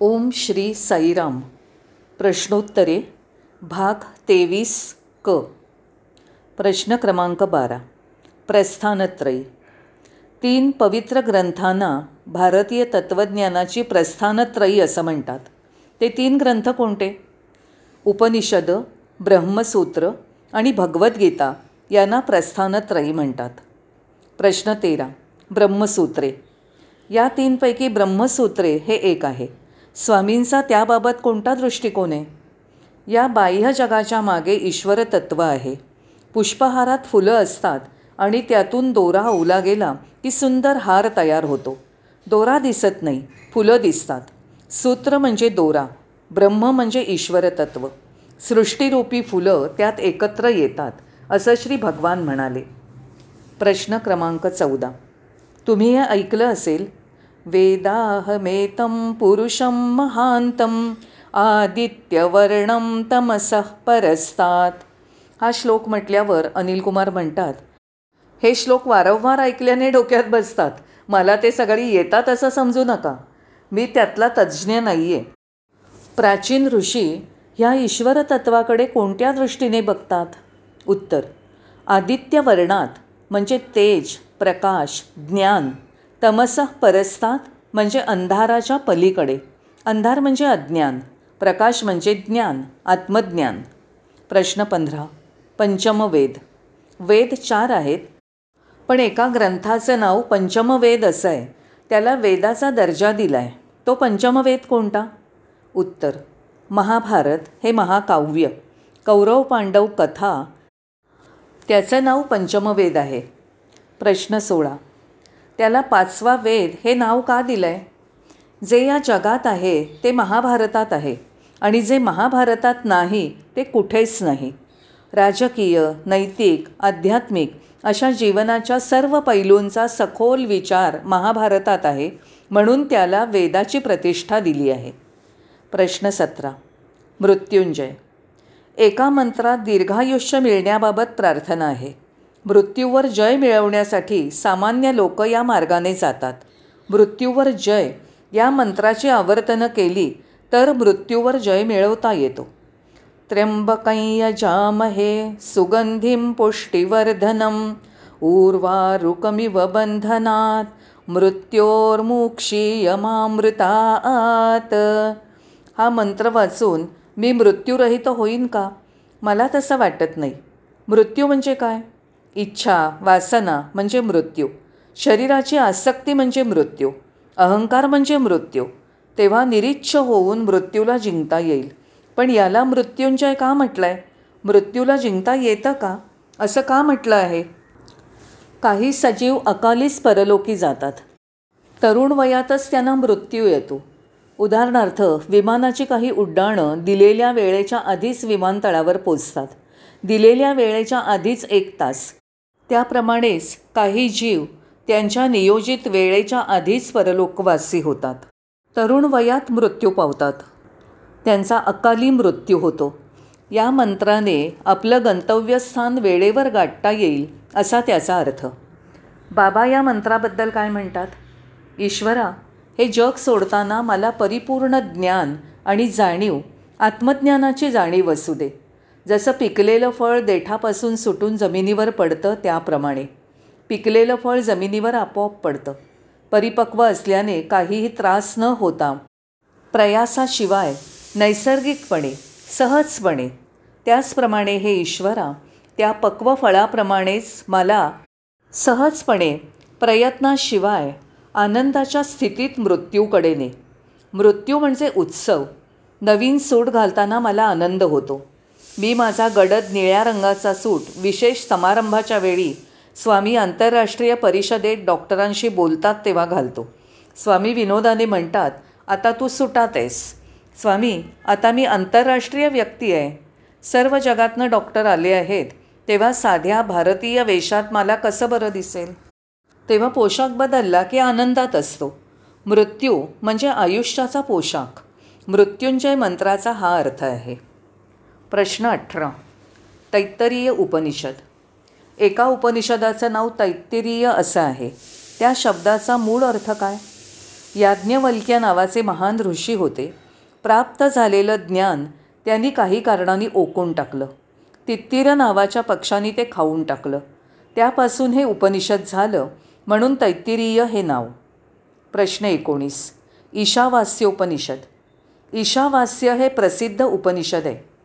ओम श्री साईराम. प्रश्नोत्तरे भाग तेवीस क. प्रश्न क्रमांक बारा. प्रस्थानत्रयी. तीन पवित्र ग्रंथांना भारतीय तत्त्वज्ञानाची प्रस्थानत्रयी असं म्हणतात. ते तीन ग्रंथ कोणते? उपनिषद ब्रह्मसूत्र आणि भगवद्गीता यांना प्रस्थानत्रयी म्हणतात. प्रश्न तेरा. ब्रह्मसूत्रे. या तीनपैकी ब्रह्मसूत्रे हे एक आहे. स्वामींचा त्याबाबत कोणता दृष्टिकोन आहे? या बाह्य जगाच्या मागे ईश्वरतत्त्व आहे. पुष्पहारात फुलं असतात आणि त्यातून दोरा ओला गेला की सुंदर हार तयार होतो. दोरा दिसत नाही फुलं दिसतात. सूत्र म्हणजे दोरा ब्रह्म म्हणजे ईश्वर तत्त्व सृष्टीरूपी फुलं त्यात एकत्र येतात असं श्री भगवान म्हणाले. प्रश्न क्रमांक चौदा. तुम्ही हे ऐकलं असेल वेदाहमेतं पुरुषं महान्तम् आदित्यवर्णं तमसः परस्तात्. हा श्लोक म्हटल्यावर अनिल कुमार म्हणतात हे श्लोक वारंवार ऐकल्याने डोक्यात बसतात. मला ते सगळी येतात असं समजू नका. मी त्यातला तज्ज्ञ नाही आहे प्राचीन ऋषी ह्या ईश्वरतत्वाकडे कोणत्या दृष्टीने बघतात? उत्तर आदित्य वर्णात म्हणजे तेज प्रकाश ज्ञान तमसः परस्तात म्हणजे अंधाराच्या पलीकडे. अंधार म्हणजे अज्ञान प्रकाश म्हणजे ज्ञान आत्मज्ञान. प्रश्न पंधरा. पंचमवेद. वेद चार आहेत. पण एका ग्रंथाचं नाव पंचमवेद असं आहे. त्याला वेदाचा दर्जा दिला आहे तो पंचमवेद कोणता? उत्तर. महाभारत हे महाकाव्य. कौरव पांडव कथा. त्याचं नाव पंचमवेद आहे. प्रश्न सोळा. त्याला पाचवा वेद हे नाव का दिलं आहे जे या जगात आहे ते महाभारतात आहे. आणि जे महाभारतात नाही ते कुठेच नाही. राजकीय नैतिक आध्यात्मिक अशा जीवनाच्या सर्व पैलूंचा सखोल विचार महाभारतात आहे म्हणून त्याला वेदाची प्रतिष्ठा दिली आहे. प्रश्न सतरा. मृत्युंजय. एका मंत्रात दीर्घायुष्य मिळण्याबाबत प्रार्थना आहे. मृत्यूवर जय मिळवण्यासाठी सामान्य लोक या मार्गाने जातात. मृत्यूवर जय या मंत्राची आवर्तनं केली तर मृत्यूवर जय मिळवता येतो. त्र्यंबकयजामहे सुगंधिम पुष्टिवर्धनम उर्वारुकमिव बंधनात मृत्योर्मुक्षीयमामृतात हा मंत्र वाचून मी मृत्यूरहित होईन का? मला तसं वाटत नाही. मृत्यू म्हणजे काय? इच्छा वासना म्हणजे मृत्यू. शरीराची आसक्ती म्हणजे मृत्यू. अहंकार म्हणजे मृत्यू. तेव्हा निरीच्छ होऊन मृत्यूला जिंकता येईल. पण याला मृत्युंजय का म्हटलं आहे मृत्यूला जिंकता येतं का? असं का म्हटलं आहे? काही सजीव अकालीच परलोकी जातात. तरुण वयातच त्यांना मृत्यू येतो. उदाहरणार्थ विमानाची काही उड्डाणं दिलेल्या वेळेच्या आधीच विमानतळावर पोचतात. दिलेल्या वेळेच्या आधीच एक तास त्याप्रमाणेच काही जीव त्यांच्या नियोजित वेळेच्या आधीच परलोकवासी होतात. तरुण वयात मृत्यू पावतात. त्यांचा अकाली मृत्यू होतो. या मंत्राने आपलं गंतव्यस्थान वेळेवर गाठता येईल असा त्याचा अर्थ. बाबा या मंत्राबद्दल काय म्हणतात? ईश्वरा हे जग सोडताना मला परिपूर्ण ज्ञान आणि जाणीव आत्मज्ञानाची जाणीव असू दे. जसं पिकलेलं फळ देठापासून सुटून जमिनीवर पडतं त्याप्रमाणे. पिकलेलं फळ जमिनीवर आपोआप पडतं. परिपक्व असल्याने काहीही त्रास न होता प्रयासाशिवाय नैसर्गिकपणे सहजपणे. त्याचप्रमाणे हे ईश्वरा त्या पक्व फळाप्रमाणेच मला सहजपणे प्रयत्नाशिवाय आनंदाच्या स्थितीत मृत्यूकडे ने मृत्यू म्हणजे उत्सव. नवीन सूट घालताना मला आनंद होतो. मी माझा गडद निळ्या रंगाचा सूट विशेष समारंभाच्या वेळी स्वामी आंतरराष्ट्रीय परिषदेत डॉक्टरांशी बोलतात तेव्हा घालतो. स्वामी विनोदाने म्हणतात आता तू सुटात आहेस स्वामी आता मी आंतरराष्ट्रीय व्यक्ती आहे. सर्व जगातनं डॉक्टर आले आहेत. तेव्हा साध्या भारतीय वेशात मला कसं बरं दिसेल? तेव्हा पोशाख बदलला की आनंदात असतो. मृत्यू म्हणजे आयुष्याचा पोशाख. मृत्युंजय मंत्राचा हा अर्थ आहे. प्रश्न अठरा. तैत्तरीय उपनिषद. एका उपनिषदाचं नाव तैत्तिरीय असं आहे. त्या शब्दाचा मूळ अर्थ काय? याज्ञवल्क्य नावाचे महान ऋषी होते. प्राप्त झालेलं ज्ञान त्यांनी काही कारणांनी ओकून टाकलं. तित्तीर नावाच्या पक्षाने ते खाऊन टाकलं. त्यापासून हे उपनिषद झालं म्हणून तैत्तिरीय हे नाव. प्रश्न एकोणीस. ईशावास्योपनिषद. ईशावास्य हे प्रसिद्ध उपनिषद आहे.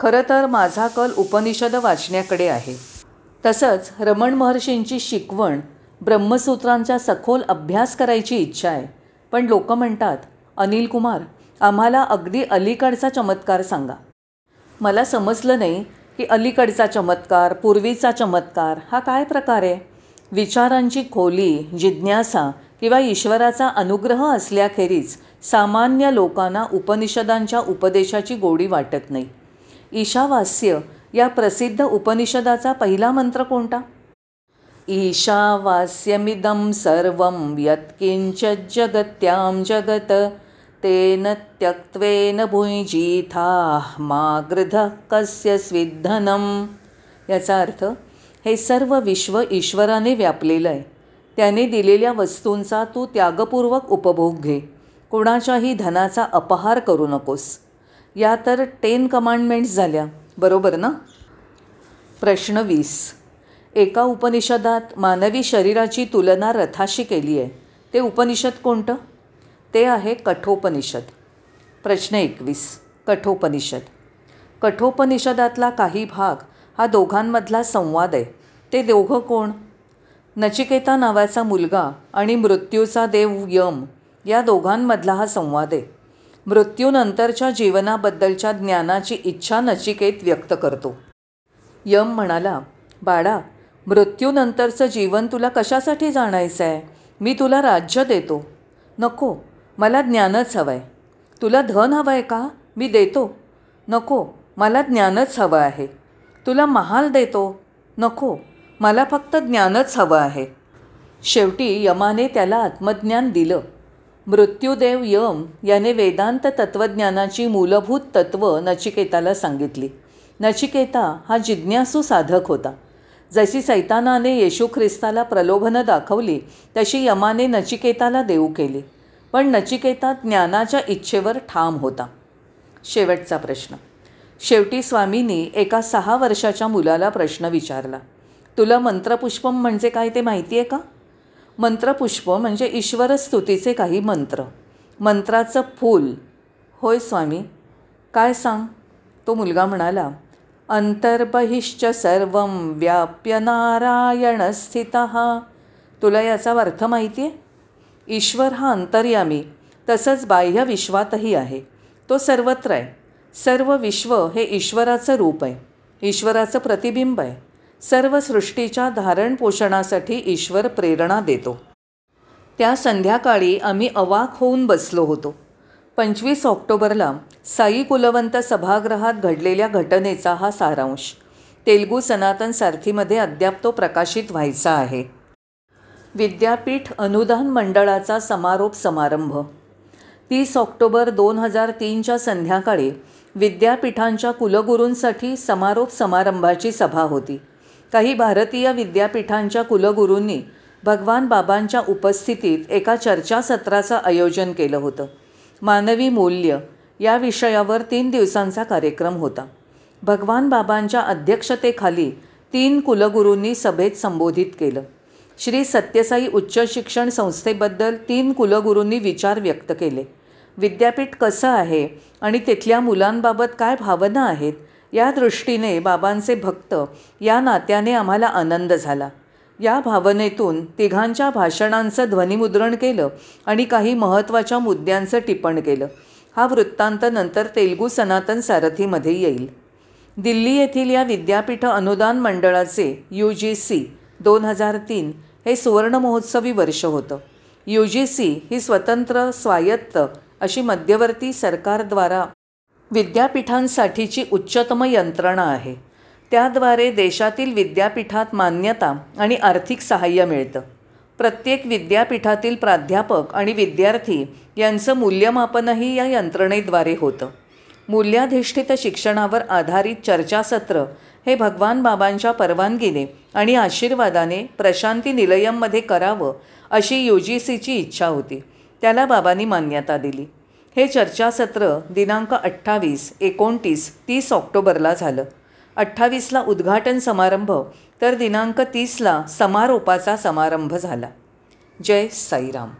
खरं तर माझा कल उपनिषद वाचण्याकडे आहे. तसंच रमण महर्षींची शिकवण ब्रह्मसूत्रांचा सखोल अभ्यास करायची इच्छा आहे. पण लोक म्हणतात अनिल कुमार आम्हाला अगदी अलीकडचा चमत्कार सांगा. मला समजलं नाही की अलीकडचा चमत्कार पूर्वीचा चमत्कार हा काय प्रकार आहे. विचारांची खोली जिज्ञासा किंवा ईश्वराचा अनुग्रह असल्याखेरीज सामान्य लोकांना उपनिषदांच्या उपदेशाची गोडी वाटत नाही. ईशावास्य या प्रसिद्ध उपनिषदाचा पहिला मंत्र कोणता? ईशावास्यमिदं सर्वं यत्किंच जगत्यां जगत तेन त्यक्त्वेन भुञ्जीथा मा गृधः कस्य स्विद्धनम? याचा अर्थ हे सर्व विश्व ईश्वराने व्यापलेलं आहे. त्याने दिलेल्या वस्तूंचा तू त्यागपूर्वक उपभोग घे. कोणाच्याही धनाचा अपहार करू नकोस. या तर टेन कमांडमेंट्स झाल्या. बरोबर ना? प्रश्न वीस. एका उपनिषदात मानवी शरीराची तुलना रथाशी केली आहे. ते उपनिषद कोणतं? ते आहे कठोपनिषद. प्रश्न एकवीस. कठोपनिषद. कठोपनिषदातला काही भाग हा दोघांमधला संवाद आहे. ते दोघं कोण? नचिकेता नावाचा मुलगा आणि मृत्यूचा देव यम या दोघांमधला हा संवाद आहे. मृत्यूनंतरच्या जीवनाबद्दलच्या ज्ञानाची इच्छा नचिकेत व्यक्त करतो. यम म्हणाला बाळा मृत्यूनंतरचं जीवन तुला कशासाठी जाणायचं आहे मी तुला राज्य देतो. नको मला ज्ञानच हवं आहे तुला धन हवं आहे का? मी देतो. नको मला ज्ञानच हवं आहे. तुला महाल देतो. नको मला फक्त ज्ञानच हवं आहे. शेवटी यमाने त्याला आत्मज्ञान दिलं. मृत्यूदेव यम याने वेदांत तत्त्वज्ञानाची मूलभूत तत्त्व नचिकेताला सांगितली. नचिकेता हा जिज्ञासू साधक होता. जशी सैतानाने येशू ख्रिस्ताला प्रलोभनं दाखवली तशी यमाने नचिकेताला देऊ केली. पण नचिकेता ज्ञानाच्या इच्छेवर ठाम होता. शेवटचा प्रश्न. शेवटी स्वामींनी एका सहा वर्षाच्या मुलाला प्रश्न विचारला. तुला मंत्रपुष्पम म्हणजे काय ते माहिती आहे का? मंत्रपुष्प म्हणजे ईश्वरस्तुतीचे काही मंत्र. मंत्राचं फूल. होय स्वामी काय सांग? तो मुलगा म्हणाला अंतर्बहिश्च सर्व व्याप्य नारायण स्थित. तुला याचा अर्थ माहिती आहे ईश्वर हा अंतर्यामी तसंच बाह्य विश्वातही आहे. तो सर्वत्र आहे. सर्व विश्व हे ईश्वराचं रूप आहे. ईश्वराचं प्रतिबिंब आहे. सर्व सृष्टीच्या धारणपोषणासाठी ईश्वर प्रेरणा देतो. त्या संध्याकाळी आम्ही अवाक होऊन बसलो होतो. पंचवीस ऑक्टोबरला साई कुलवंत सभागृहात घडलेल्या घटनेचा हा सारांश. तेलगू सनातन सारथीमध्ये अद्याप तो प्रकाशित व्हायचा आहे. विद्यापीठ अनुदान मंडळाचा समारोप समारंभ. तीस ऑक्टोबर दोन हजार तीनच्या संध्याकाळी विद्यापीठांच्या कुलगुरूंसाठी समारोप समारंभाची सभा होती. काही भारतीय विद्यापीठांच्या कुलगुरूंनी भगवान बाबांच्या उपस्थितीत एका चर्चासत्राचं आयोजन केलं होतं. मानवी मूल्य या विषयावर तीन दिवसांचा कार्यक्रम होता. भगवान बाबांच्या अध्यक्षतेखाली तीन कुलगुरूंनी सभेत संबोधित केलं. श्री सत्यसाई उच्च शिक्षण संस्थेबद्दल तीन कुलगुरूंनी विचार व्यक्त केले. विद्यापीठ कसं आहे आणि तिथल्या मुलांबाबत काय भावना आहेत या दृष्टीने बाबांचे भक्त या नात्याने आम्हाला आनंद झाला. या भावनेतून तिघांच्या भाषणांचं ध्वनिमुद्रण केलं आणि काही महत्त्वाच्या मुद्द्यांचं टिपण केलं. हा वृत्तांत नंतर तेलगू सनातन सारथीमध्ये येईल. दिल्ली येथील या विद्यापीठ अनुदान मंडळाचे यू जी सी दोन हजार तीन हे सुवर्णमहोत्सवी वर्ष होतं. यू जी सी ही स्वतंत्र स्वायत्त अशी मध्यवर्ती सरकारद्वारा विद्यापीठांसाठीची उच्चतम यंत्रणा आहे. त्याद्वारे देशातील विद्यापीठात मान्यता आणि आर्थिक सहाय्य मिळतं. प्रत्येक विद्यापीठातील प्राध्यापक आणि विद्यार्थी यांचं मूल्यमापनही या यंत्रणेद्वारे होतं. मूल्याधिष्ठित शिक्षणावर आधारित चर्चासत्र हे भगवान बाबांच्या परवानगीने आणि आशीर्वादाने प्रशांती निलयममध्ये करावं अशी यू जी सीची इच्छा होती. त्याला बाबांनी मान्यता दिली. हे चर्चासत्र दिनांक अठ्ठावीस एकोणतीस तीस ऑक्टोबरला झालं. अठ्ठावीसला उद्घाटन समारंभ तर दिनांक तीसला समारोपाचा समारंभ झाला. जय साईराम.